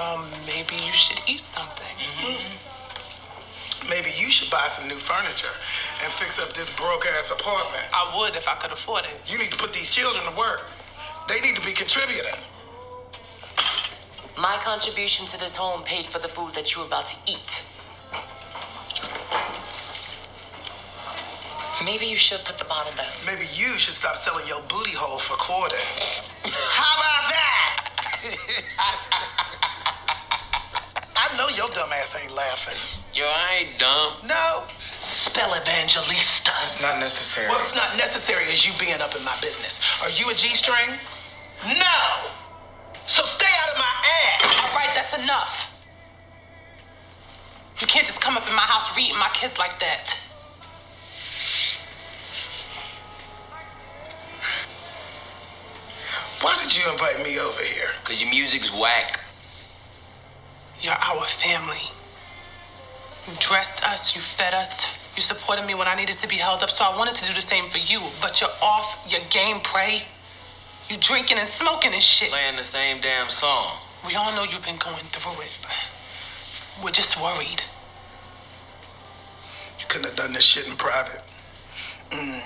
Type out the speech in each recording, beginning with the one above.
um, maybe you should eat something. Maybe you should buy some new furniture and fix up this broke ass apartment. I would if I could afford it. You need to put these children to work. They need to be contributing. My contribution to this home paid for the food that you're about to eat. Maybe you should put the bottle down. Maybe you should stop selling your booty hole for quarters. Know your dumb ass ain't laughing. Yo, I ain't dumb. No. Spell evangelista. It's not necessary. What's not necessary is you being up in my business. Are you a G string? No. So stay out of my ass. All right, that's enough. You can't just come up in my house reading my kids like that. Why did you invite me over here? Cause your music's whack. You're our family. You dressed us, you fed us, you supported me when I needed to be held up, so I wanted to do the same for you. But you're off your game, pray. You drinking and smoking and shit. Playing the same damn song. We all know you've been going through it. We're just worried. You couldn't have done this shit in private. Mm.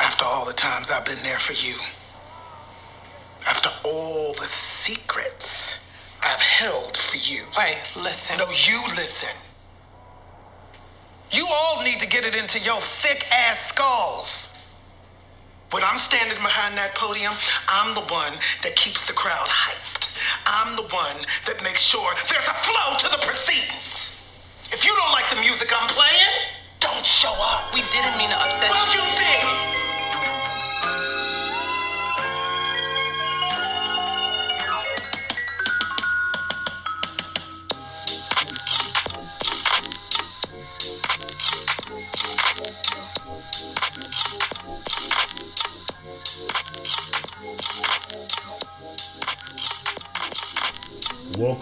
After all the times I've been there for you. After all the secrets I've held for you. Right, listen. No, you listen. You all need to get it into your thick ass skulls. When I'm standing behind that podium, I'm the one that keeps the crowd hyped. I'm the one that makes sure there's a flow to the proceedings. If you don't like the music I'm playing, don't show up. We didn't mean to upset Well, you. you did.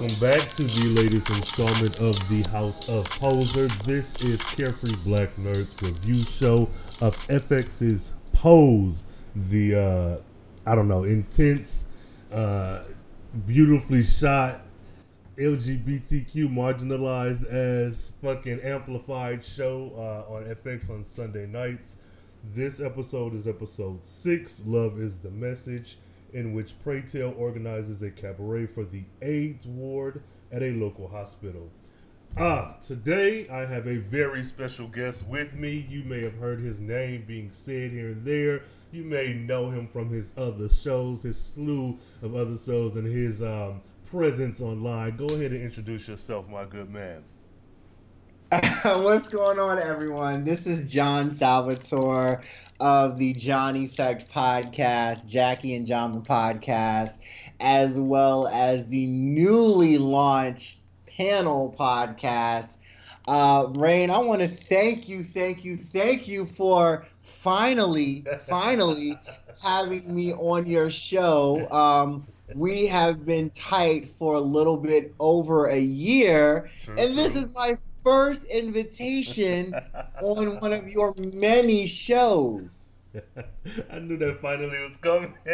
Welcome back to the latest installment of the House of Poser. This is Carefree Black Nerds review show of FX's Pose, the uh, I don't know, intense, uh, beautifully shot, LGBTQ marginalized as fucking amplified show uh, on FX on Sunday nights. This episode is episode six. Love is the message in which Pray Tell organizes a cabaret for the AIDS ward at a local hospital. Ah, today I have a very special guest with me. You may have heard his name being said here and there. You may know him from his other shows, his slew of other shows, and his um, presence online. Go ahead and introduce yourself, my good man. What's going on, everyone? This is John Salvatore of the John Effect podcast, Jackie and John podcast, as well as the newly launched panel podcast. Uh, Rain, I want to thank you, thank you, thank you for finally, finally having me on your show. Um, we have been tight for a little bit over a year, and this is my first invitation on one of your many shows. I knew that finally was coming.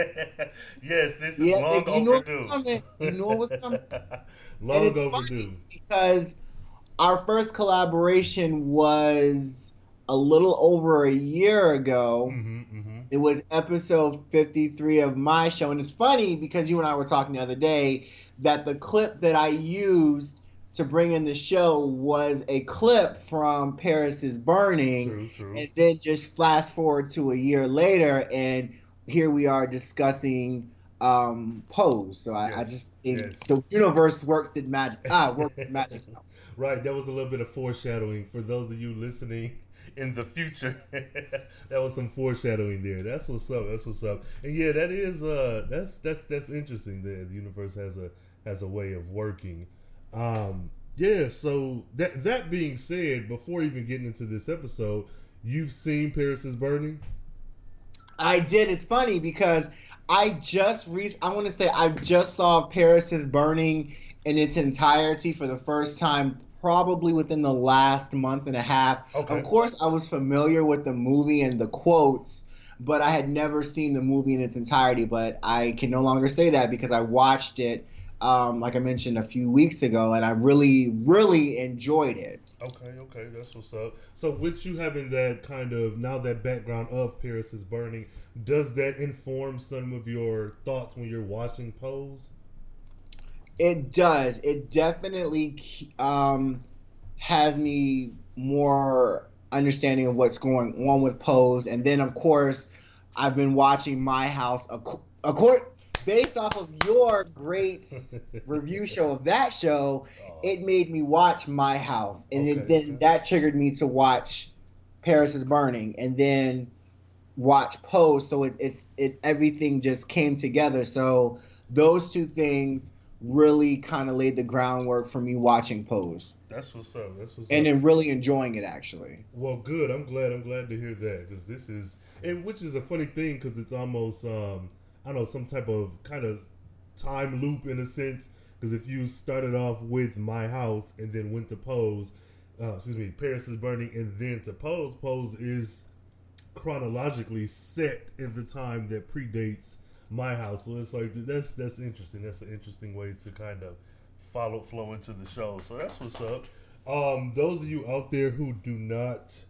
yes, this is Yeah, long you know it overdue. was coming. You know coming. long overdue. because our first collaboration was a little over a year ago. hmm hmm It was episode 53 of my show. And it's funny because you and I were talking the other day that the clip that I used to bring in the show was a clip from Paris is Burning. True, true. And then just flash forward to a year later, and here we are discussing um, Pose. So I, I just yes. the universe works did magic. Ah, works magic. Right, that was a little bit of foreshadowing for those of you listening in the future. that was some foreshadowing there. That's what's up. That's what's up. And yeah, that is uh that's that's that's interesting. That the universe has a has a way of working. Um yeah, so that that being said, before even getting into this episode, you've seen Paris is Burning? I did. It's funny because I just re- I want to say I just saw Paris is Burning in its entirety for the first time probably within the last month and a half. Okay. Of course, I was familiar with the movie and the quotes, but I had never seen the movie in its entirety. But I can no longer say that because I watched it, um, like I mentioned a few weeks ago, and I really, really enjoyed it. Okay, okay, that's what's up. So, with you having that kind of now that background of Paris is burning, does that inform some of your thoughts when you're watching Pose? It does. It definitely um, has me more understanding of what's going on with Pose, and then of course, I've been watching My House. Accord, based off of your great review show of that show, it made me watch My House, and okay, it, then okay. that triggered me to watch Paris is Burning, and then watch Pose. So it, it's it everything just came together. So those two things really kind of laid the groundwork for me watching Pose. That's what's up. That's what's and up. then really enjoying it actually. Well, good. I'm glad. I'm glad to hear that because this is and which is a funny thing because it's almost um I know some type of kind of time loop in a sense because if you started off with my house and then went to Pose, uh, excuse me, Paris is burning and then to Pose, Pose is chronologically set in the time that predates my house. So it's like that's that's interesting. That's an interesting way to kind of follow flow into the show. So that's what's up. Um, those of you out there who do not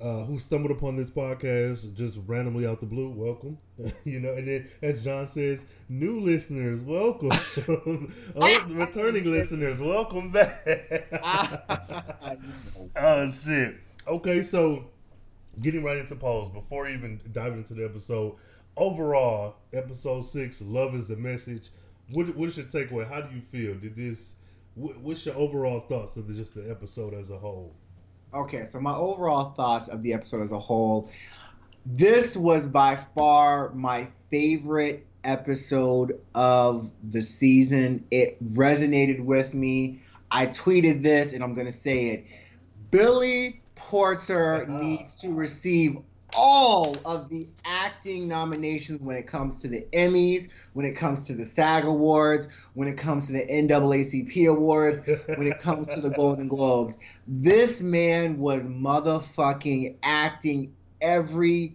uh, who stumbled upon this podcast just randomly out the blue, welcome. you know, and then as John says, new listeners, welcome. oh, returning listeners, welcome back. oh shit. Okay, so getting right into Pose before even diving into the episode. Overall, episode six, love is the message. What what's your takeaway? How do you feel? Did this? What's your overall thoughts of the, just the episode as a whole? Okay, so my overall thoughts of the episode as a whole. This was by far my favorite episode of the season. It resonated with me. I tweeted this, and I'm going to say it. Billy Porter uh-huh. needs to receive all of the acting nominations when it comes to the Emmys, when it comes to the SAG Awards, when it comes to the NAACP Awards, when it comes to the Golden Globes. This man was motherfucking acting every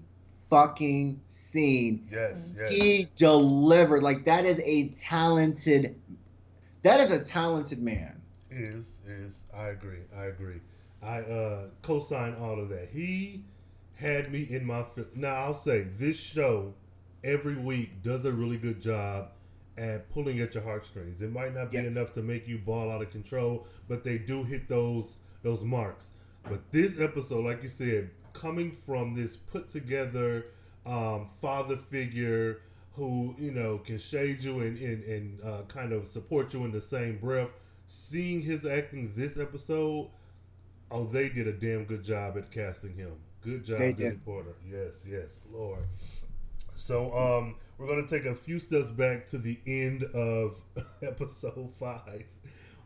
fucking scene. Yes, yes. He delivered. Like that is a talented that is a talented man. Is is I agree. I agree. I uh co-sign all of that. He had me in my now I'll say this show every week does a really good job at pulling at your heartstrings. It might not be yes. enough to make you ball out of control, but they do hit those those marks. But this episode, like you said, coming from this put together um, father figure who you know can shade you and and, and uh, kind of support you in the same breath. Seeing his acting this episode, oh, they did a damn good job at casting him. Good job, Billy Porter. Yes, yes, Lord. So um, we're gonna take a few steps back to the end of episode five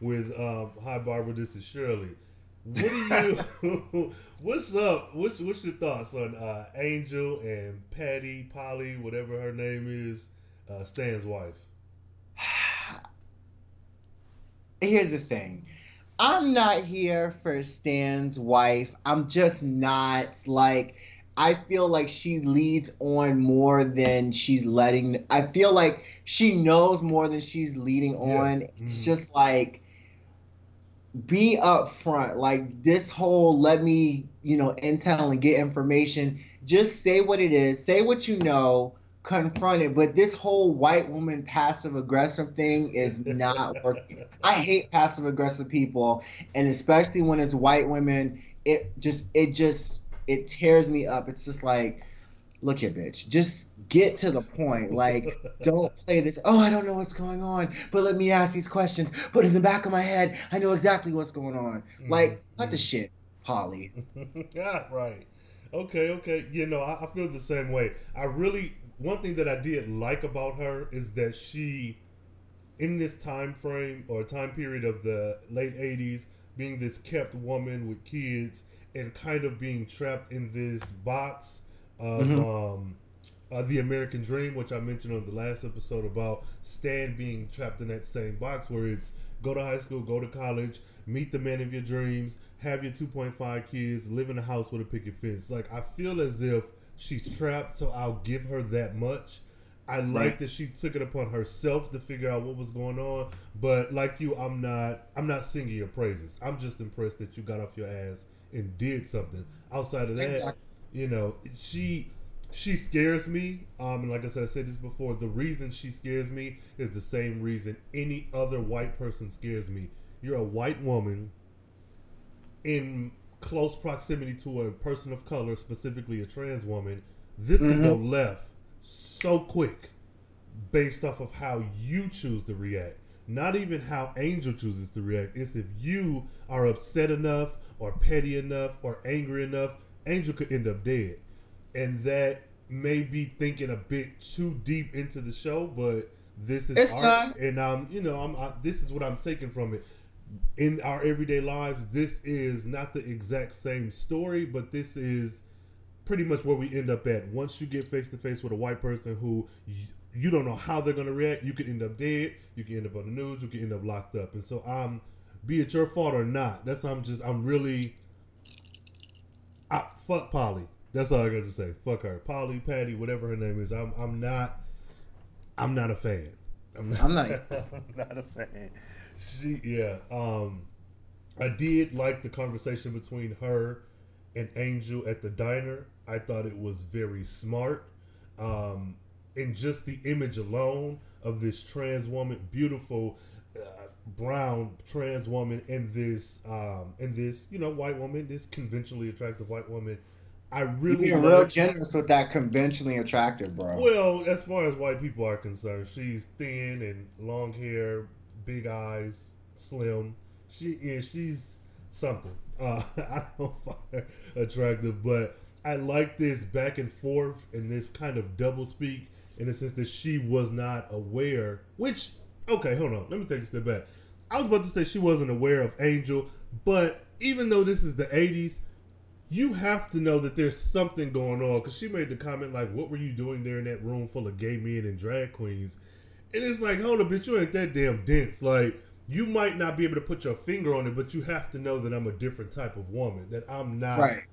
with um, Hi Barbara. This is Shirley. What do you? what's up? What's what's your thoughts on uh, Angel and Patty, Polly, whatever her name is, uh, Stan's wife? Here's the thing. I'm not here for Stan's wife. I'm just not like I feel like she leads on more than she's letting I feel like she knows more than she's leading on. Yeah. Mm-hmm. It's just like be upfront. Like this whole let me, you know, intel and get information. Just say what it is. Say what you know. Confront it. But this whole white woman passive aggressive thing is not working. I hate passive aggressive people, and especially when it's white women. It just it just it tears me up. It's just like, look here, bitch. Just get to the point. Like, don't play this. Oh, I don't know what's going on, but let me ask these questions. But in the back of my head, I know exactly what's going on. Mm-hmm. Like, cut the shit, Polly. yeah, right. Okay, okay. You know, I, I feel the same way. I really one thing that I did like about her is that she, in this time frame or time period of the late '80s, being this kept woman with kids and kind of being trapped in this box of mm-hmm. um, uh, the American Dream, which I mentioned on the last episode about Stan being trapped in that same box where it's go to high school, go to college, meet the man of your dreams, have your 2.5 kids, live in a house with a picket fence. Like I feel as if she's trapped, so I'll give her that much. I like Right. that she took it upon herself to figure out what was going on. But like you, I'm not. I'm not singing your praises. I'm just impressed that you got off your ass and did something. Outside of that, Exactly. you know, she she scares me. Um, and like I said, I said this before. The reason she scares me is the same reason any other white person scares me. You're a white woman in close proximity to a person of color, specifically a trans woman. This can go left so quick based off of how you choose to react. Not even how Angel chooses to react. It's if you are upset enough or petty enough or angry enough, Angel could end up dead. And that may be thinking a bit too deep into the show, but this is It's art. not. And um, you know, I'm I, this is what I'm taking from it. In our everyday lives, this is not the exact same story, but this is pretty much where we end up at. Once you get face to face with a white person who you, you don't know how they're going to react, you could end up dead, you can end up on the news, you can end up locked up. And so I'm, be it your fault or not, that's I'm just I'm really, I, fuck Polly. That's all I got to say. Fuck her, Polly, Patty, whatever her name is. I'm I'm not, I'm not a fan. I'm not. I'm not. I'm not a fan. She, yeah. Um, I did like the conversation between her and Angel at the diner. I thought it was very smart. Um, and just the image alone of this trans woman, beautiful uh, brown trans woman, and this, um, and this, you know, white woman, this conventionally attractive white woman. I You're really being real generous with that conventionally attractive, bro. well, as far as white people are concerned, she's thin and long hair, big eyes, slim. She yeah, she's something. Uh, I don't find her attractive, but I like this back and forth and this kind of double speak in the sense that she was not aware. Which okay, hold on, let me take a step back. I was about to say she wasn't aware of Angel, but even though this is the '80s, you have to know that there's something going on because she made the comment like, "What were you doing there in that room full of gay men and drag queens?" And it's like, hold up, bitch, you ain't that damn dense. Like, you might not be able to put your finger on it, but you have to know that I'm a different type of woman. That I'm not. Right.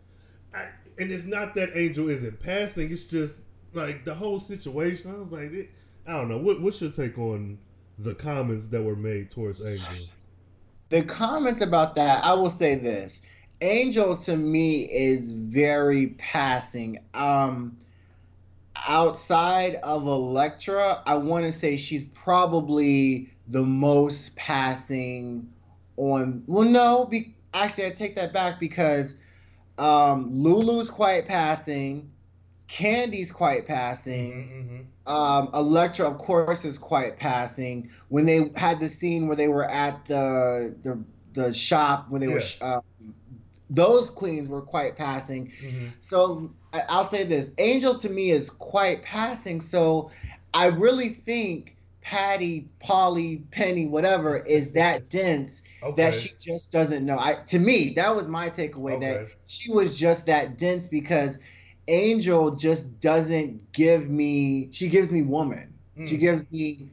I, and it's not that Angel isn't passing. It's just like the whole situation. I was like, it, I don't know. What, what's your take on the comments that were made towards Angel? the comments about that, I will say this. Angel to me is very passing. Um outside of Elektra, I want to say she's probably the most passing on well no, be, actually I take that back because um Lulu's quite passing, Candy's quite passing. Mhm, Um, Elektra, of course, is quite passing. When they had the scene where they were at the the, the shop when they were, Yeah. um, those queens were quite passing. mhm. So I'll say this: Angel to me is quite passing. So I really think Patty, Polly, Penny, whatever, is that dense Okay. that she just doesn't know. I to me, that was my takeaway that she was just that dense because Angel just doesn't give me. She gives me woman. She Mm. gives me.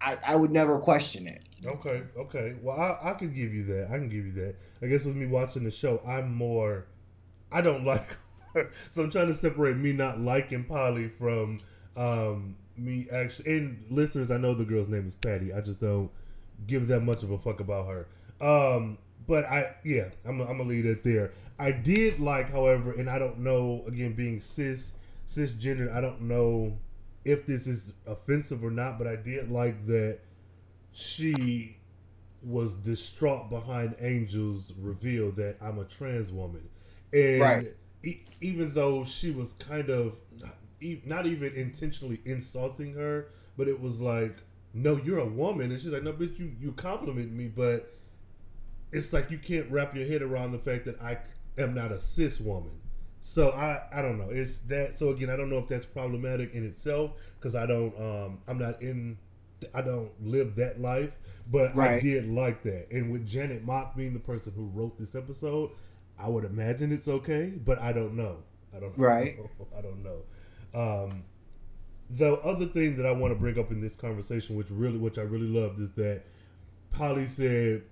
I, I would never question it. Okay, okay. Well, I, I can give you that. I can give you that. I guess with me watching the show, I'm more. I don't like her, so I'm trying to separate me not liking Polly from um, me actually. And listeners, I know the girl's name is Patty. I just don't give that much of a fuck about her. Um, but I, yeah, I'm, I'm gonna leave it there. I did like, however, and I don't know. Again, being cis cisgender, I don't know if this is offensive or not. But I did like that she was distraught behind Angel's reveal that I'm a trans woman, and Right. e- even though she was kind of not, e- not even intentionally insulting her, but it was like, "No, you're a woman," and she's like, "No, bitch, you you compliment me, but it's like you can't wrap your head around the fact that I am not a cis woman." So I I don't know. It's that. So again, I don't know if that's problematic in itself because I don't um I'm not in I don't live that life, but I did like that. And with Janet Mock being the person who wrote this episode, I would imagine it's okay, but I don't know. I don't Right. I don't know. Um, the other thing that I want to bring up in this conversation, which really, which I really loved, is that Polly said,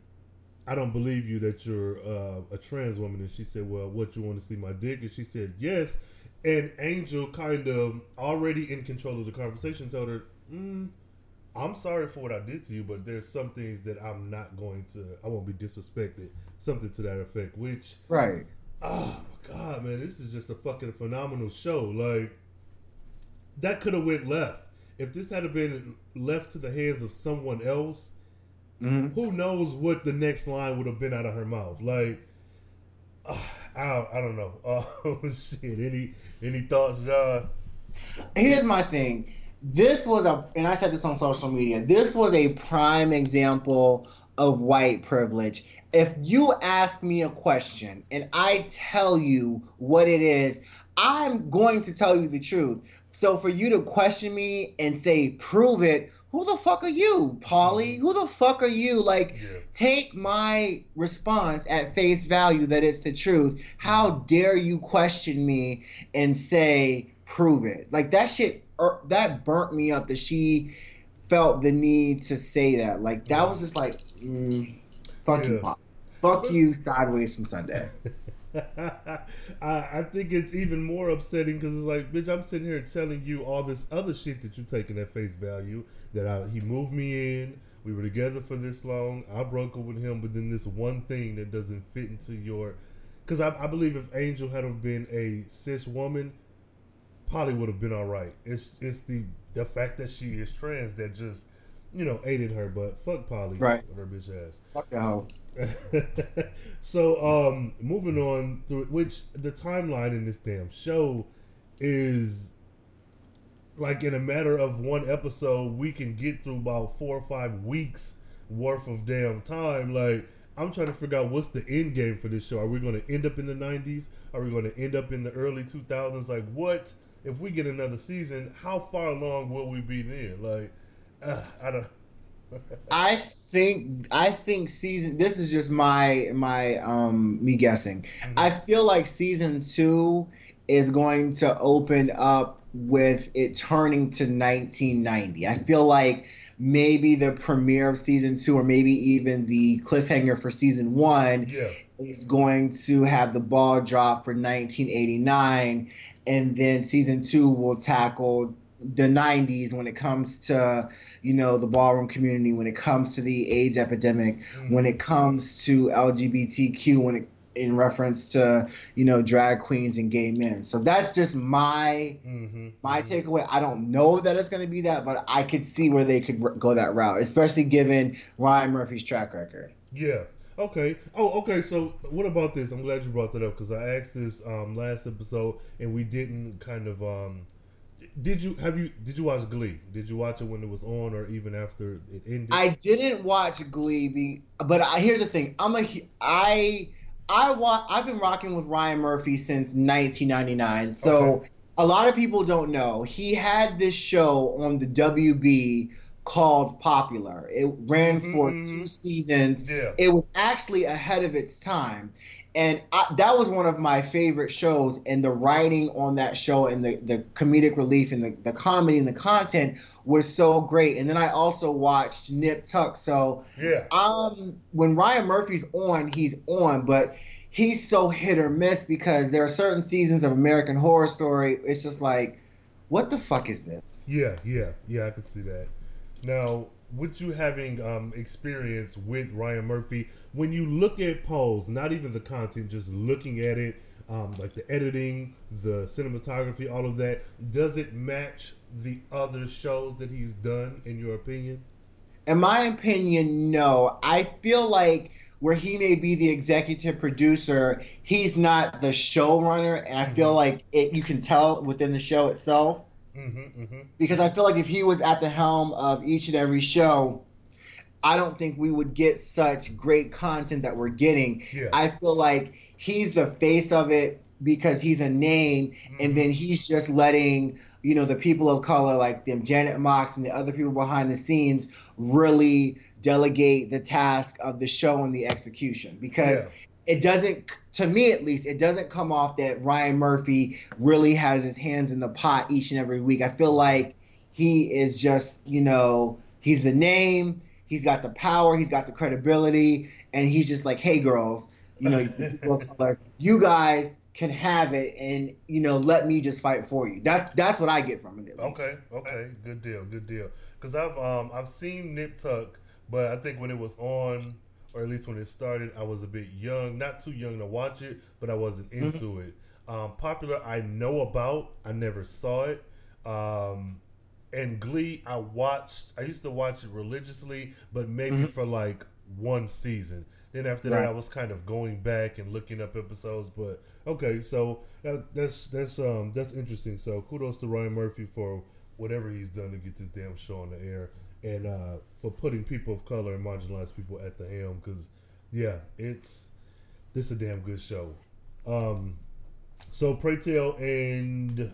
"I don't believe you that you're uh, a trans woman," and she said, "Well, what you want to see my dick?" And she said, "Yes." And Angel kind of already in control of the conversation told her, mm, I'm sorry for what I did to you, but there's some things that I'm not going to, I won't be disrespected. Something to that effect, which, Right. oh my God, man, this is just a fucking phenomenal show. Like, that could have went left. If this had been left to the hands of someone else, Mhm. who knows what the next line would have been out of her mouth? Like, uh, I, don't, I don't know. Oh shit! Any any thoughts, John? Here's my thing. This was a, and I said this on social media. This was a prime example of white privilege. If you ask me a question and I tell you what it is, I'm going to tell you the truth. So for you to question me and say, prove it, who the fuck are you, Polly? Who the fuck are you? Like, Yeah. take my response at face value that it's the truth. How dare you question me and say, prove it? Like, that shit, er, that burnt me up that she felt the need to say that. Like, that was just like, mm, fuck you, Yeah. Pop. Fuck you, sideways from Sunday. I, I think it's even more upsetting because it's like, bitch, I'm sitting here telling you all this other shit that you're taking at face value. That I, he moved me in, we were together for this long, I broke up with him, but then this one thing that doesn't fit into your. Because I, I believe if Angel had have been a cis woman, Polly would have been all right. It's it's the the fact that she is trans that just you know aided her. But fuck Polly, Right. with her bitch ass. fuck that hoe. so um moving on through which the timeline in this damn show is like in a matter of one episode we can get through about four or five weeks worth of damn time. Like i'm trying to figure out what's the end game for this show. Are we going to end up in the 90s are we going to end up in the early 2000s like what if we get another season? How far along will we be then? Like uh, i don't I think I think season this is just my my um me guessing. I feel like season 2 is going to open up with it turning to 1990. I feel like maybe the premiere of season 2 or maybe even the cliffhanger for season 1 yeah is going to have the ball drop for 1989 and then season 2 will tackle the 90s when it comes to you know the ballroom community when it comes to the AIDS epidemic when it comes to LGBTQ when it in reference to you know drag queens and gay men so that's just my mm-hmm. my takeaway i don't know that it's going to be that but i could see where they could r- go that route especially given ryan murphy's track record Yeah. Okay. Oh, okay. So, what about this? I'm glad you brought that up because I asked this um, last episode and we didn't kind of. Um, did you have you did you watch Glee? Did you watch it when it was on or even after it ended? I didn't watch Glee, be, but I, here's the thing: I'm a I I hu- I I wa- I've been rocking with Ryan Murphy since 1999. So Okay. a lot of people don't know he had this show on the WB called Popular. It ran for Mhm. two seasons. yeah. It was actually ahead of its time. And I, that was one of my favorite shows. And the writing on that show and the, the comedic relief and the, the comedy and the content was so great. And then I also watched Nip Tuck. So yeah. um, when Ryan Murphy's on, he's on, but he's so hit or miss because there are certain seasons of American Horror Story. It's just like, what the fuck is this? Yeah. Yeah. Yeah. I could see that. Now, with you having um, experience with Ryan Murphy, when you look at Pose, not even the content, just looking at it, um, like the editing, the cinematography, all of that, does it match the other shows that he's done, in your opinion? In my opinion, no. I feel like where he may be the executive producer, he's not the showrunner, and I feel Mhm. like it. You can tell within the show itself Mm-hmm. Mm-hmm. because I feel like if he was at the helm of each and every show, I don't think we would get such great content that we're getting. Yeah. I feel like he's the face of it because he's a name, and then he's just letting you know the people of color like them, Janet Mocks and the other people behind the scenes, really delegate the task of the show and the execution because Yeah. It doesn't to me at least it doesn't come off that Ryan Murphy really has his hands in the pot each and every week. I feel like he is just, you know, he's the name, he's got the power, he's got the credibility, and he's just like, hey girls, you know, you people of color, you guys can have it and you know let me just fight for you. That's that's what I get from it. at least. Okay, okay, good deal, good deal. Because I've um I've seen Nip Tuck, but I think when it was on, or at least when it started, I was a bit young, not too young to watch it, but I wasn't into it. Um, popular, I know about, I never saw it. Um, and Glee, I watched. I used to watch it religiously, but maybe for like one season. Then after that, I was kind of going back and looking up episodes. But okay, so that, that's that's um that's interesting. So kudos to Ryan Murphy for whatever he's done to get this damn show on the air, and uh, for putting people of color and marginalized people at the helm. Because yeah, it's this is a damn good show. Um, so Pray Tell and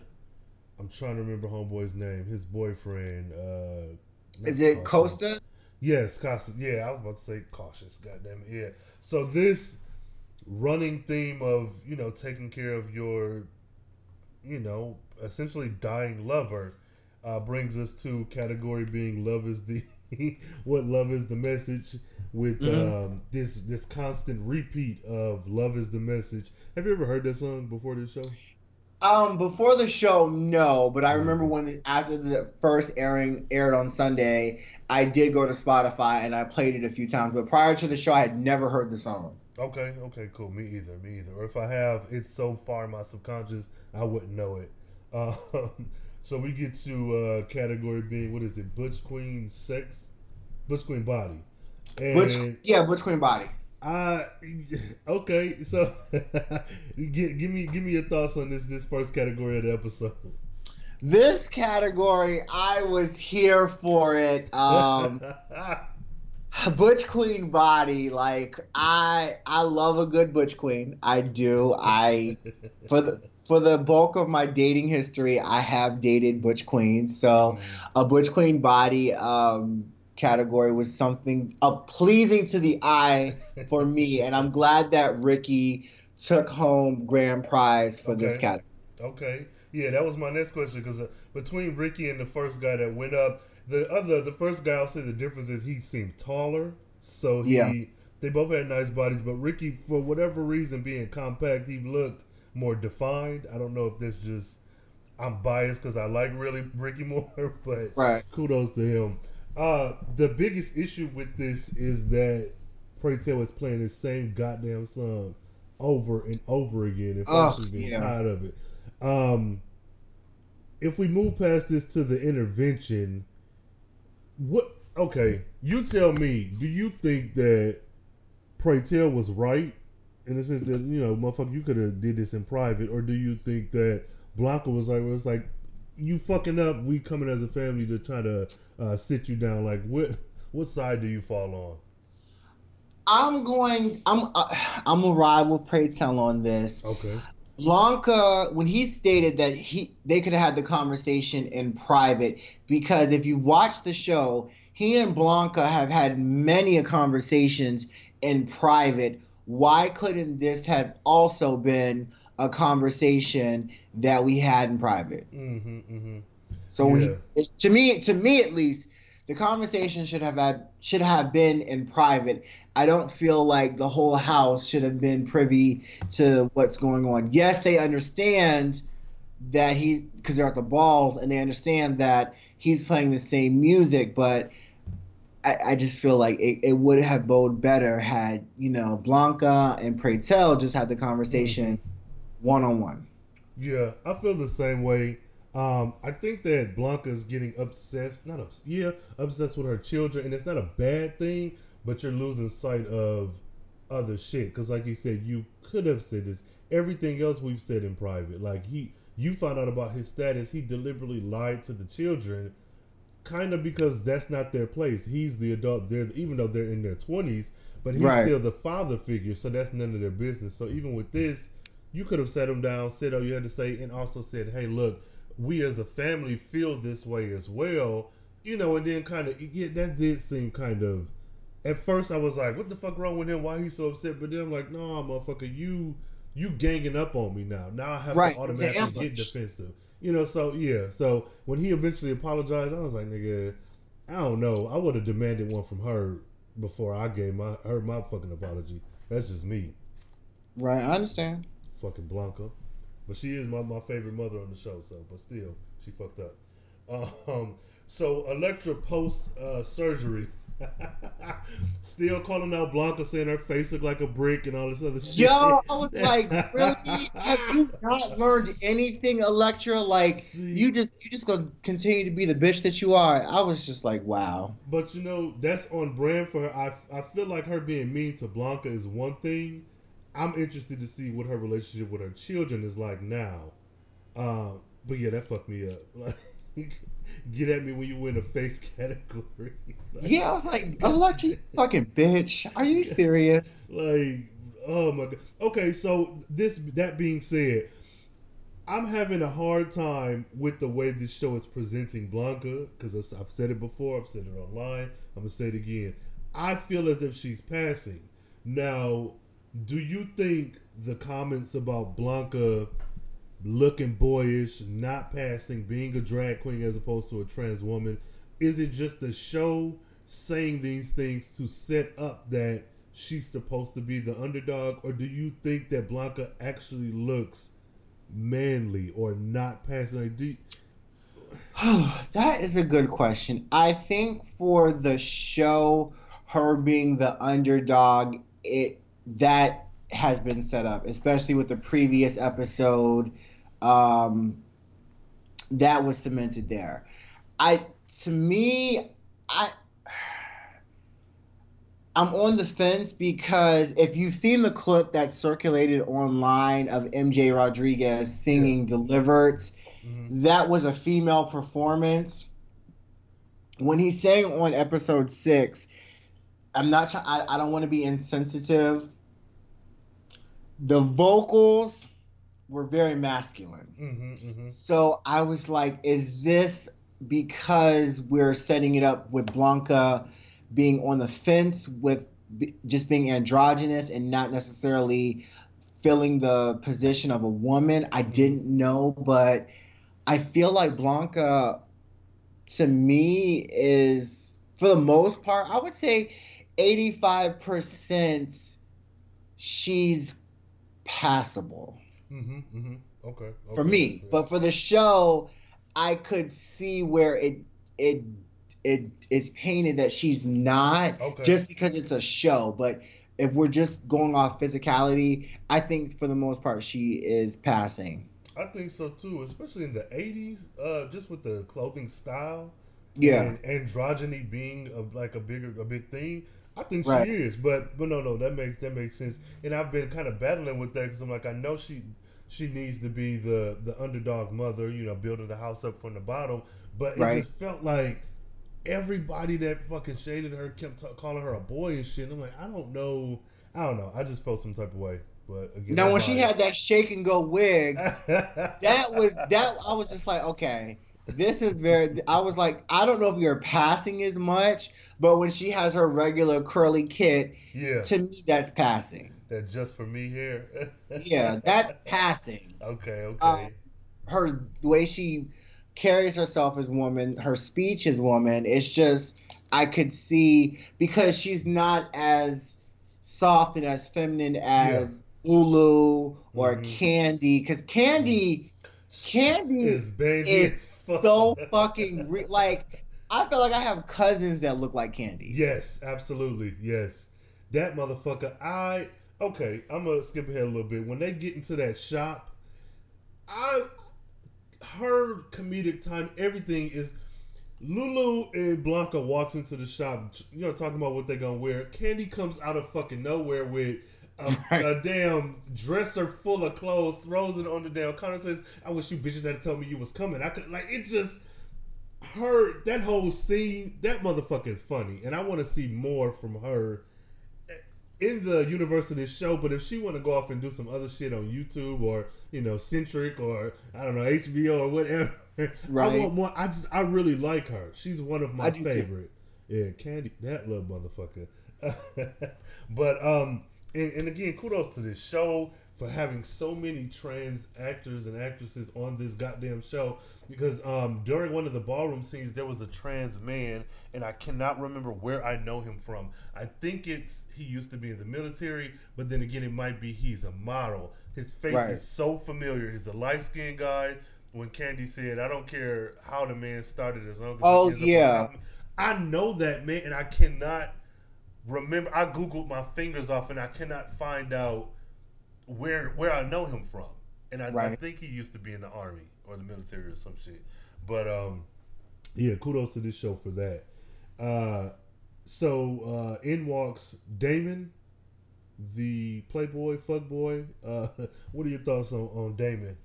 I'm trying to remember homeboy's name. His boyfriend. Uh, Is it Cautious. Costa? Yes, Costa. Yeah, I was about to say cautious. Goddamn it. Yeah. So this running theme of you know taking care of your, you know, essentially dying lover, uh, brings us to category being love is the what love is the message with um, this this constant repeat of love is the message. Have you ever heard that song before this show? Um, before the show, no, but I remember when after the first airing aired on Sunday, I did go to Spotify and I played it a few times. But prior to the show, I had never heard the song. Okay, okay, cool. Me either, me either. Or if I have, it's so far in my subconscious, I wouldn't know it. Um, so we get to uh, category being what is it? Butch Queen sex, Butch Queen body, and Butch, yeah, Butch Queen Body. I okay. So give, give me give me your thoughts on this this first category of the episode. This category, I was here for it. Um, Butch Queen body, like I, I love a good Butch Queen. I do. I for the for the bulk of my dating history, I have dated Butch Queens. So a Butch Queen body um, category was something uh, pleasing to the eye for me, and I'm glad that Ricky took home grand prize for this category. Okay. Yeah, that was my next question because uh, between Ricky and the first guy that went up, the other, the first guy, I'll say the difference is he seemed taller. So he, Yeah. they both had nice bodies, but Ricky, for whatever reason, being compact, he looked more defined. I don't know if that's just I'm biased because I like really Ricky more, but Right. kudos to him. Uh, the biggest issue with this is that Pray Tell is playing the same goddamn song over and over again. Ugh, folks are being yeah. tired of it. Um, if we move past this to the intervention, what? Okay, you tell me. Do you think that Pray Tell was right in the sense that you know, motherfucker, you could have did this in private, or do you think that Blanca was like, was like, you fucking up? We coming as a family to try to uh, sit you down. Like, what? What side do you fall on? I'm going. I'm. Uh, I'm gonna ride with Pray Tell on this. Okay. Blanca, when he stated that he they could have had the conversation in private, because if you watch the show, he and Blanca have had many a conversations in private. Why couldn't this have also been a conversation that we had in private? Mm-hmm. Mm-hmm. So when Yeah. he, to me, to me at least, the conversation should have had should have been in private. I don't feel like the whole house should have been privy to what's going on. Yes, they understand that he because they're at the balls and they understand that he's playing the same music, but I, I just feel like it, it would have bode better had you know Blanca and Pray just had the conversation one on one. Yeah, I feel the same way. Um, I think that Blanca's getting obsessed, not obs- yeah, obsessed with her children, and it's not a bad thing, but you're losing sight of other shit. Because, like you said, you could have said this. Everything else we've said in private, like he, you found out about his status. He deliberately lied to the children, kind of because that's not their place. He's the adult. They're even though they're in their twenties, but he's Right. still the father figure. So that's none of their business. So even with this, you could have sat him down, said all you had to say, and also said, "Hey, look, we as a family feel this way as well." You know, and then kind of yeah, that did seem kind of. At first, I was like, "What the fuck wrong with him? Why he's so upset?" But then I'm like, "No, motherfucker, you you ganging up on me now. Now I have Right, to automatically get defensive." You know, so yeah. So when he eventually apologized, I was like, "Nigga, I don't know. I would have demanded one from her before I gave my her my fucking apology. That's just me." Right, I understand. fucking Blanca, but she is my, my favorite mother on the show. So, but still, she fucked up. Um, so Elektra post uh, surgery. Still calling out Blanca, saying her face looked like a brick and all this other shit. Yo, I was like, really? Have you not learned anything, Elektra? Like, See. you just you just gonna continue to be the bitch that you are. I was just like, wow. But you know, that's on brand for her. I, I feel like her being mean to Blanca is one thing. I'm interested to see what her relationship with her children is like now. Um, but yeah, that fucked me up. Like, get at me when you win a face category. Like, Yeah, I was like, you fucking bitch. Are you serious? like, oh my god. Okay, so this that being said, I'm having a hard time with the way this show is presenting Blanca because I've said it before, I've said it online, I'm gonna say it again. I feel as if she's passing. Now, do you think the comments about Blanca looking boyish, not passing, being a drag queen as opposed to a trans woman, is it just the show saying these things to set up that she's supposed to be the underdog, or do you think that Blanca actually looks manly or not passing? Like, do you- that is a good question. I think for the show, her being the underdog, it that has been set up, especially with the previous episode. Um, that was cemented there. I to me, I I'm on the fence because if you've seen the clip that circulated online of MJ Rodriguez singing "Delivered," that was a female performance. When he sang on episode six, I'm not. I, I don't want to be insensitive. The vocals were very masculine. Mhm, mhm. So I was like, is this because we're setting it up with Blanca being on the fence with b- just being androgynous and not necessarily filling the position of a woman? I didn't know, but I feel like Blanca to me is for the most part, I would say 85% she's passable Mhm, mhm. Okay. for me. so- But for the show, I could see where it it it it's painted that she's not Okay. just because it's a show. But if we're just going off physicality, I think for the most part she is passing. I think so too, especially in the '80s, uh, just with the clothing style. Yeah. and androgyny being a, like a bigger a big thing. I think Right. she is, but but no no that makes that makes sense. And I've been kind of battling with that because I'm like I know she she needs to be the the underdog mother, you know, building the house up from the bottom. But it Right. just felt like everybody that fucking shaded her kept t- calling her a boy and shit. And I'm like I don't know, I don't know. I just felt some type of way. But again, Now when she had that shake and go wig, that that was that I was just like, okay, this is very. I was like, I don't know if you're passing as much, but when she has her regular curly kit, yeah, to me that's passing. That just for me here. Yeah, that's passing. okay, okay. Uh, her the way she carries herself as woman, her speech as woman, it's just I could see because she's not as soft and as feminine as Lulu or Mhm. Candy. Because Candy, Candy is is fuck. so fucking re- like I feel like I have cousins that look like Candy. Yes, absolutely. Yes. That motherfucker, I okay, I'm gonna skip ahead a little bit. When they get into that shop, I her comedic time, everything is Lulu and Blanca walks into the shop, you know, talking about what they're gonna wear. Candy comes out of fucking nowhere with a, Right. a damn dresser full of clothes, throws it on the damn counter, says, "I wish you bitches had told me you was coming." I could like it just her that whole scene. That motherfucker is funny, and I want to see more from her in the universe of this show. But if she want to go off and do some other shit on YouTube or you know Centric or I don't know HBO or whatever, I want more. I just I really like her. She's one of my do too. favorite. Yeah, Candy, that little motherfucker. but um, and, and again, kudos to this show for having so many trans actors and actresses on this goddamn show. because um, during one of the ballroom scenes there was a trans man, and I cannot remember where I know him from. I think it's he used to be in the military, but then again, it might be he's a model. His face Right. is so familiar. He's a light skinned guy. When Candy said, "I don't care how the man started, as long as Oh, yeah. top of me." I know that man, and I cannot remember. I googled my fingers off, and I cannot find out where where I know him from. And I, I think he used to be in the army or the military or some shit. But um, yeah, kudos to this show for that. Uh, so uh, in walks Damon, the Playboy fuckboy. Uh, what are your thoughts on on Damon?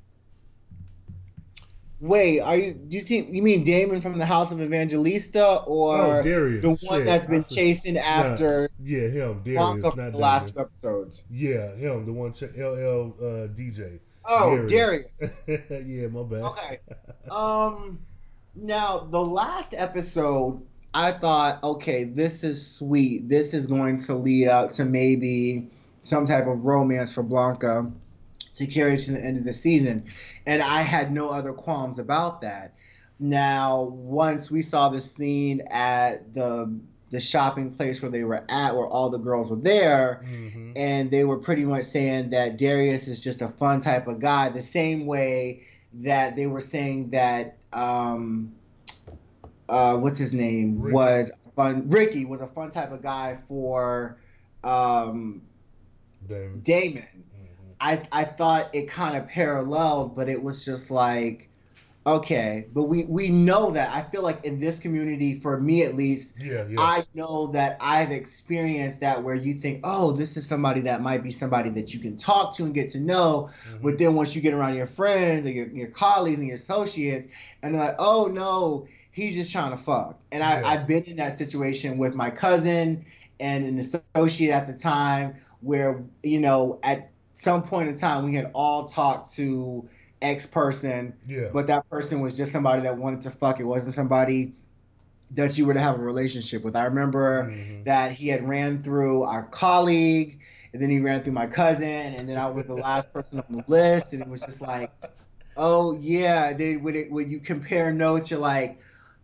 Wait, are you? Do you think you mean Damon from the House of Evangelista, or Oh, Darius. the one Shit, that's been chasing after Yeah, him, Darius, not the last episodes? Yeah, him, the one ch- LL uh, DJ. Oh, Darius. yeah, my bad. Okay. Um, now the last episode, I thought, okay, this is sweet. This is going to lead up to maybe some type of romance for Blanca to carry to the end of the season, and I had no other qualms about that. Now, once we saw the scene at the the shopping place where they were at, where all the girls were there, hmm and they were pretty much saying that Darius is just a fun type of guy, the same way that they were saying that um, uh, what's his name Ricky. was fun. Ricky was a fun type of guy for um, Damon. Damon. I I thought it kind of paralleled, but it was just like, okay, but we we know that. I feel like in this community, for me at least, Yeah, yeah. I know that I've experienced that where you think, oh, this is somebody that might be somebody that you can talk to and get to know. Mhm. But then once you get around your friends or your, your colleagues and your associates, and they're like, oh no, he's just trying to fuck. And I, I've been in that situation with my cousin and an associate at the time where, you know, at some point in time, we had all talked to X person yeah. but that person was just somebody that wanted to fuck. It wasn't somebody that you were to have a relationship with. I remember Mhm. that he had ran through our colleague, and then he ran through my cousin, and then I was the last person on the list, and it was just like, oh yeah. Then when it when you compare notes, you're like,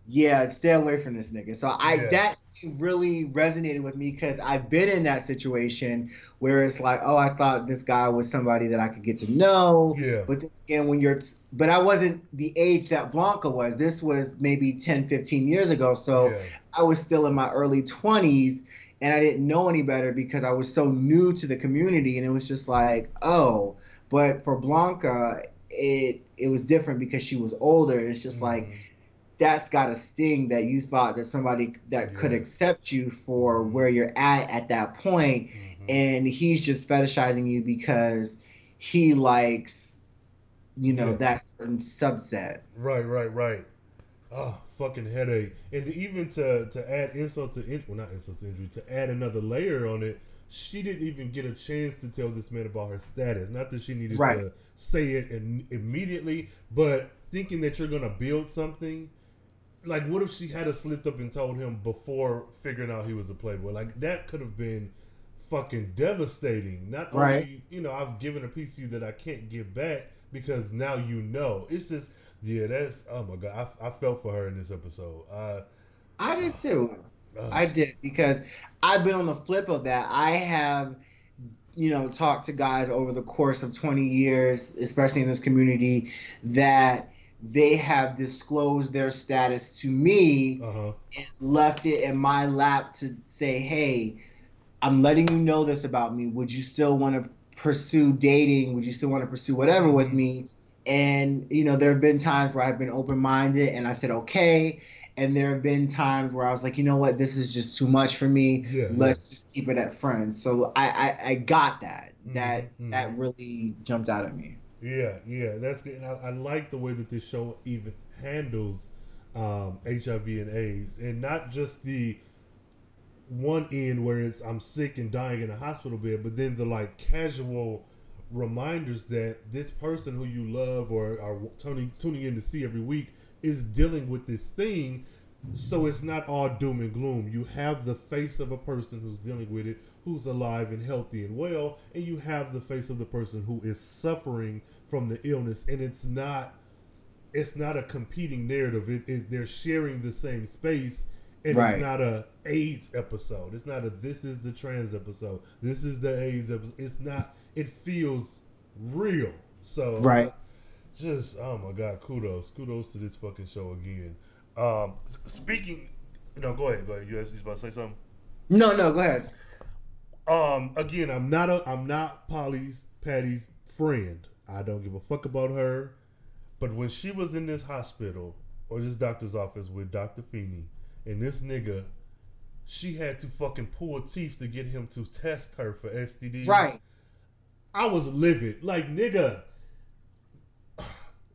yeah, stay away from this nigga. So I Yeah. that really resonated with me because I've been in that situation where it's like, oh, I thought this guy was somebody that I could get to know. Yeah. But then again, when you're, but I wasn't the age that Blanca was. This was maybe 10, 15 years ago. So yeah. I was still in my early 20s and I didn't know any better because I was so new to the community. And it was just like, oh, but for Blanca, it, it was different because she was older. It's just like, Mhm. That's got a sting that you thought that somebody that could accept you for where you're at at that point Mhm. and he's just fetishizing you because he likes you know Yeah. that certain subset Right, right, right. Oh, fucking headache. And even to to add insult to in, well, not insult to injury, to add another layer on it, she didn't even get a chance to tell this man about her status. Not that she needed Right. to say it in, immediately, but thinking that you're gonna build something. Like, what if she had a slipped up and told him before figuring out he was a playboy? Like, that could have been fucking devastating. Not Right. only, you know, I've given a piece to you that I can't give back because now you know. It's just, yeah, that's, oh my God. I, I felt for her in this episode. Uh, i did too uh, i did because i've been on the flip of that i have you know talked to guys over the course of 20 years especially in this community that they have disclosed their status to me uh-huh. and left it in my lap to say, hey, I'm letting you know this about me. Would you still want to pursue dating? Would you still want to pursue whatever with me? And, you know, there have been times where I've been open minded and I said, okay. And there have been times where I was like, you know what, this is just too much for me. Yeah, Let's just keep it at friends. So I, I, I got that. That Mhm, that really jumped out at me. Yeah, yeah, that's good. And I, I like the way that this show even handles um, HIV and AIDS, and not just the one end where it's I'm sick and dying in a hospital bed, but then the like casual reminders that this person who you love or are tuning tuning in to see every week is dealing with this thing. So it's not all doom and gloom. You have the face of a person who's dealing with it, who's alive and healthy and well, and you have the face of the person who is suffering from the illness, and it's not it's not a competing narrative. It, it they're sharing the same space, and Right. it's not a AIDS episode. It's not a this is the trans episode. This is the AIDS episode. It's not. It feels real. So Right. just oh my god, kudos, kudos to this fucking show again. Um, speaking, no, go ahead, go ahead. You, asked- you was about to say something. No, no, go ahead. Um, again, I'm not a, I'm not Polly's Patty's friend. I don't give a fuck about her. But when she was in this hospital or this doctor's office with Dr. Feeney and this nigga, she had to fucking pull teeth to get him to test her for STDs. Right. I was livid. Like, nigga,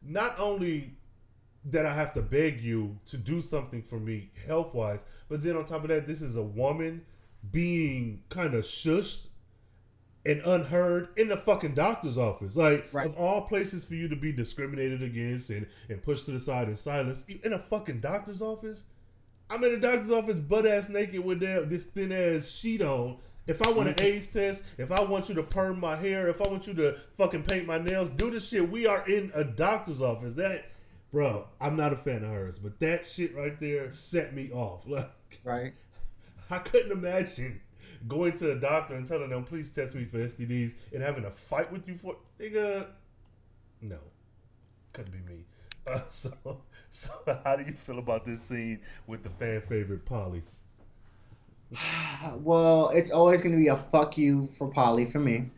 not only that I have to beg you to do something for me health wise, but then on top of that, this is a woman being kind of shushed and unheard in the fucking doctor's office. Like, Right. of all places for you to be discriminated against and, and pushed to the side and silenced, in a fucking doctor's office? I'm in a doctor's office butt ass naked with that, this thin ass sheet on. If I want an AIDS test, if I want you to perm my hair, if I want you to fucking paint my nails, do the shit. We are in a doctor's office. That, bro, I'm not a fan of hers, but that shit right there set me off. Like, Right. I couldn't imagine going to a doctor and telling them, please test me for STDs and having a fight with you for, nigga, no, couldn't be me. Uh, so, so how do you feel about this scene with the fan favorite Polly? Well, it's always going to be a fuck you for Polly for me.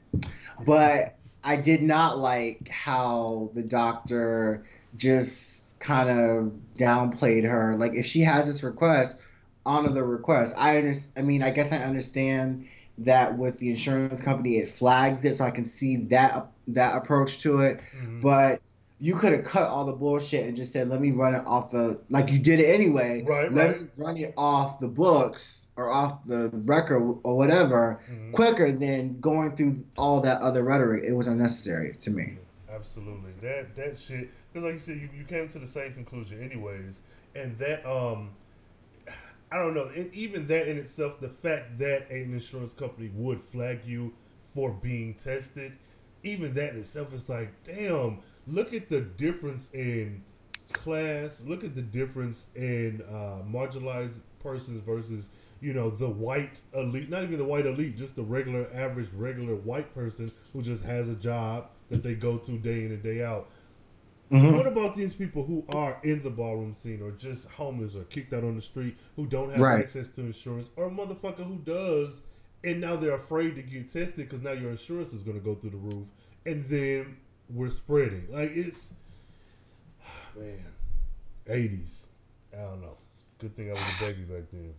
But I did not like how the doctor just kind of downplayed her. Like, if she has this request, honor the request. I understand. I mean, I guess I understand that with the insurance company, it flags it, so I can see that that approach to it. But you could have cut all the bullshit and just said, "Let me run it off the like you did it anyway. Right, Let right. me run it off the books or off the record or whatever Mhm. quicker than going through all that other rhetoric. It was unnecessary to me. Absolutely. That that shit because like you said, you, you came to the same conclusion anyways. And that um I don't know, and even that in itself, the fact that an insurance company would flag you for being tested, even that in itself is like, damn, look at the difference in class, look at the difference in uh, marginalized persons versus, you know, the white elite, not even the white elite, just the regular, average, regular white person who just has a job that they go to day in and day out. Mhm. What about these people who are in the ballroom scene or just homeless or kicked out on the street who don't have Right. access to insurance or a motherfucker who does and now they're afraid to get tested because now your insurance is going to go through the roof and then we're spreading. Like it's, man, 80s. I don't know. Good thing I was a baby back then.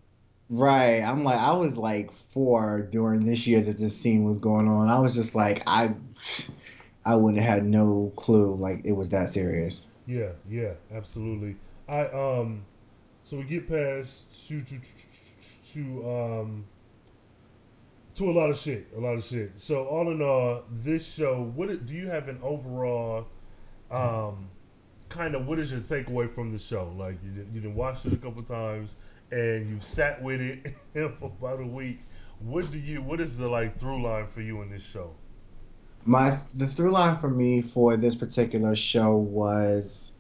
Right. I'm like, I was like four during this year that this scene was going on. I was just like, I, I wouldn't have had no clue like it was that serious. Yeah, yeah, absolutely. I um, so we get past to to to, um to a lot of shit, a lot of shit. So all in all, this show, what it- do you have an overall um kind of what is your takeaway from the show? Like you did, you did watch it a couple times and you've sat with it for about a week. What do you? What is the like through line for you in this show? My the through line for me for this particular show was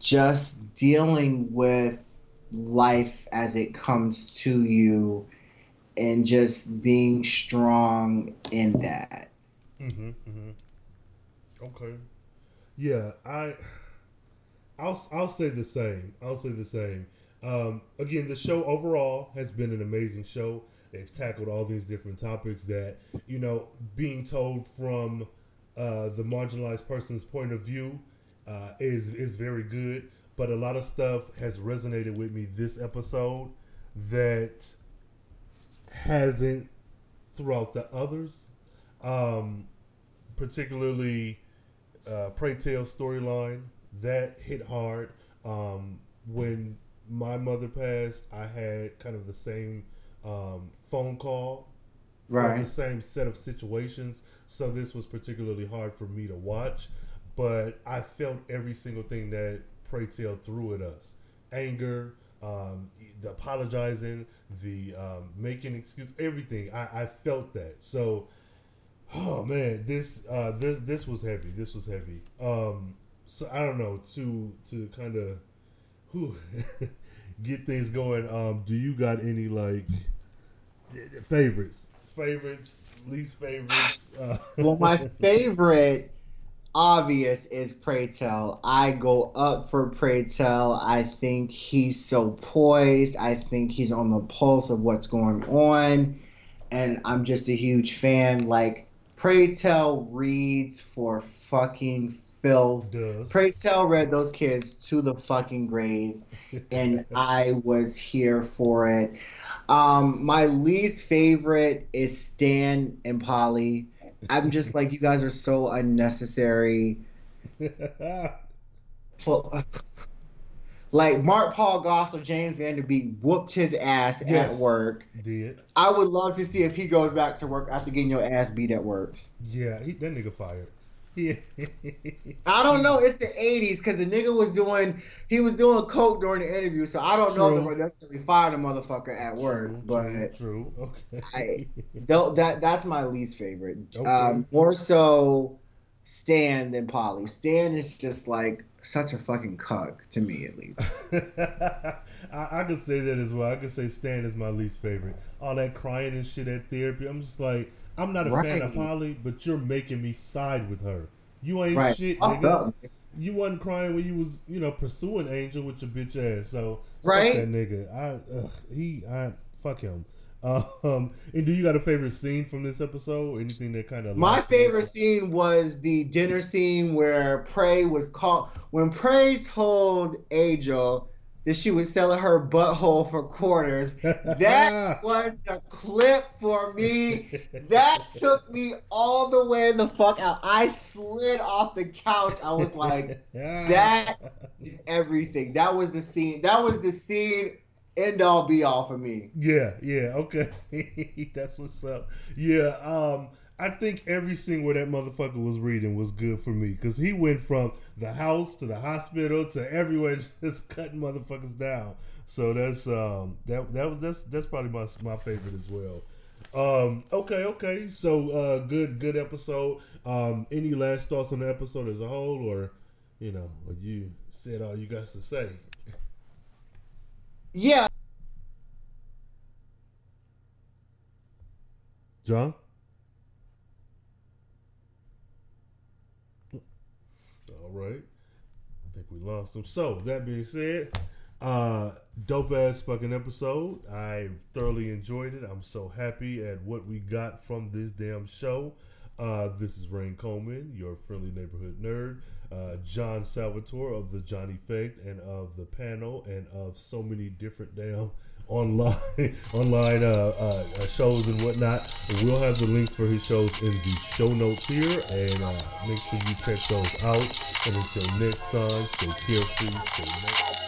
just dealing with life as it comes to you and just being strong in that. Mm-hmm. mm-hmm. Okay. Yeah, I. I'll I'll say the same. I'll say the same. Um, again, the show overall has been an amazing show. They've tackled all these different topics that you know, being told from uh, the marginalized person's point of view uh, is is very good. But a lot of stuff has resonated with me this episode that hasn't throughout the others. Um, particularly uh, Pray Tell storyline that hit hard. Um, when my mother passed, I had kind of the same um, phone call, Right. the same set of situations. So this was particularly hard for me to watch, but I felt every single thing that Pray Tell threw at us: anger, um, the apologizing, the um, making excuse, everything. I, I felt that. So, oh man, this uh, this this was heavy. This was heavy. Um, so I don't know to to kind of who get things going. Um, do you got any like favorites, favorites, least favorites? Uh, well, my favorite, obvious, is Pray Tell. I go up for Pray Tell. I think he's so poised. I think he's on the pulse of what's going on, and I'm just a huge fan. Like Pray Tell reads for fucking filth. Does. Pray Tell read those kids to the fucking grave, and I was here for it. Um, my least favorite is Stan and Polly. I'm just like, you guys are so unnecessary. like Mark Paul Goss or James Van Der Beek whooped his ass Yes. at work. Did I would love to see if he goes back to work after getting your ass beat at work. yeah? He, that nigga fired. Yeah. I don't know. It's the '80s because the nigga was doing he was doing coke during the interview, so I don't know True. if they're gonna necessarily fire the motherfucker at work. True, but true, true. Okay. I- that that's my least favorite. Okay. Um, more so Stan than Polly. Stan is just like such a fucking cuck to me, at least. I, I could say that as well. I could say Stan is my least favorite. All that crying and shit at therapy. I'm just like, I'm not a fan of Holly, but you're making me side with her. You ain't Right. shit, nigga. up. You wasn't crying when you was, you know, pursuing Angel with your bitch ass. So Right. fuck that nigga. I ugh, he I fuck him. Um, and do you got a favorite scene from this episode? Anything that kind of My favorite scene was the dinner scene where Pray was called when Pray told Angel that she was selling her butthole for quarters. That was the clip for me. That took me all the way the fuck out. I slid off the couch. I was like, that is everything. That was the scene. That was the scene. End all be all for me. Yeah, yeah, okay. That's what's up. Yeah, um, I think every single that motherfucker was reading was good for me because he went from the house to the hospital to everywhere, just cutting motherfuckers down. So that's um that that was that's that's probably my my favorite as well. Um, okay, okay. So uh, good good episode. Um, any last thoughts on the episode as a whole, or you know, or you said all you got to say? Yeah, John? All right. I think we lost him. So, that being said, uh, dope ass fucking episode. I thoroughly enjoyed it. I'm so happy at what we got from this damn show. Uh, this is Rain Coleman, your friendly neighborhood nerd. Uh, John Salvatore of the John Effect and of the panel and of so many different damn online online uh, uh, uh, shows and whatnot. We'll have the links for his shows in the show notes here, and uh, make sure you check those out. And until next time, stay carefree, stay nice.